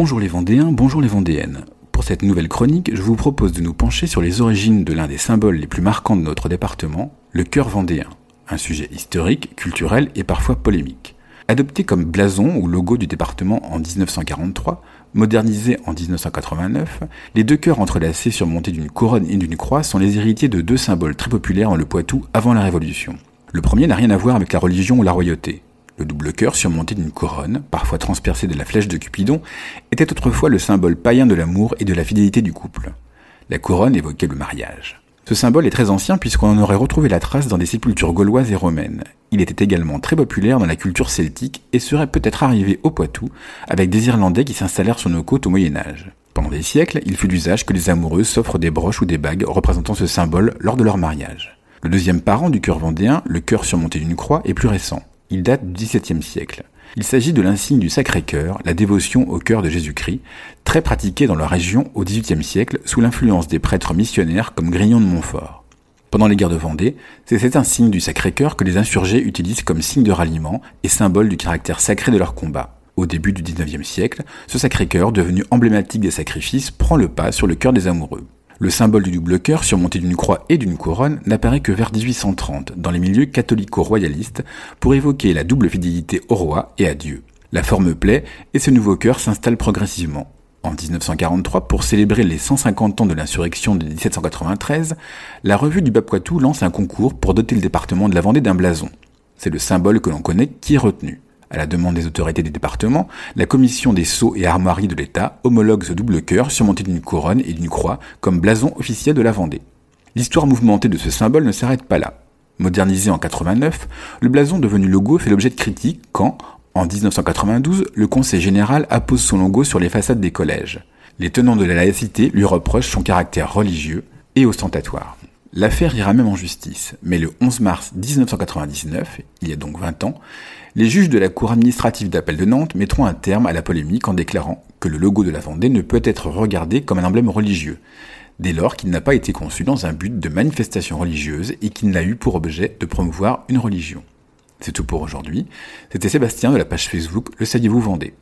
Bonjour les Vendéens, bonjour les Vendéennes. Pour cette nouvelle chronique, je vous propose de nous pencher sur les origines de l'un des symboles les plus marquants de notre département, le cœur vendéen. Un sujet historique, culturel et parfois polémique. Adopté comme blason ou logo du département en 1943, modernisé en 1989, les deux cœurs entrelacés surmontés d'une couronne et d'une croix sont les héritiers de deux symboles très populaires dans le Poitou avant la Révolution. Le premier n'a rien à voir avec la religion ou la royauté. Le double cœur surmonté d'une couronne, parfois transpercée de la flèche de Cupidon, était autrefois le symbole païen de l'amour et de la fidélité du couple. La couronne évoquait le mariage. Ce symbole est très ancien puisqu'on en aurait retrouvé la trace dans des sépultures gauloises et romaines. Il était également très populaire dans la culture celtique et serait peut-être arrivé au Poitou avec des Irlandais qui s'installèrent sur nos côtes au Moyen Âge. Pendant des siècles, il fut d'usage que les amoureux s'offrent des broches ou des bagues représentant ce symbole lors de leur mariage. Le deuxième parent du cœur vendéen, le cœur surmonté d'une croix, est plus récent. Il date du XVIIe siècle. Il s'agit de l'insigne du Sacré-Cœur, la dévotion au cœur de Jésus-Christ, très pratiquée dans la région au XVIIIe siècle sous l'influence des prêtres missionnaires comme Grignon de Montfort. Pendant les guerres de Vendée, c'est cet insigne du Sacré-Cœur que les insurgés utilisent comme signe de ralliement et symbole du caractère sacré de leur combat. Au début du XIXe siècle, ce Sacré-Cœur, devenu emblématique des sacrifices, prend le pas sur le cœur des amoureux. Le symbole du double cœur, surmonté d'une croix et d'une couronne, n'apparaît que vers 1830 dans les milieux catholico-royalistes pour évoquer la double fidélité au roi et à Dieu. La forme plaît et ce nouveau cœur s'installe progressivement. En 1943, pour célébrer les 150 ans de l'insurrection de 1793, la revue du Bas-Poitou lance un concours pour doter le département de la Vendée d'un blason. C'est le symbole que l'on connaît qui est retenu. À la demande des autorités des départements, la commission des sceaux et armoiries de l'État homologue ce double cœur surmonté d'une couronne et d'une croix comme blason officiel de la Vendée. L'histoire mouvementée de ce symbole ne s'arrête pas là. Modernisé en 89, le blason devenu logo fait l'objet de critiques quand, en 1992, le Conseil général appose son logo sur les façades des collèges. Les tenants de la laïcité lui reprochent son caractère religieux et ostentatoire. L'affaire ira même en justice, mais le 11 mars 1999, il y a donc 20 ans, les juges de la Cour administrative d'appel de Nantes mettront un terme à la polémique en déclarant que le logo de la Vendée ne peut être regardé comme un emblème religieux, dès lors qu'il n'a pas été conçu dans un but de manifestation religieuse et qu'il n'a eu pour objet de promouvoir une religion. C'est tout pour aujourd'hui. C'était Sébastien de la page Facebook Le Saviez-vous Vendée.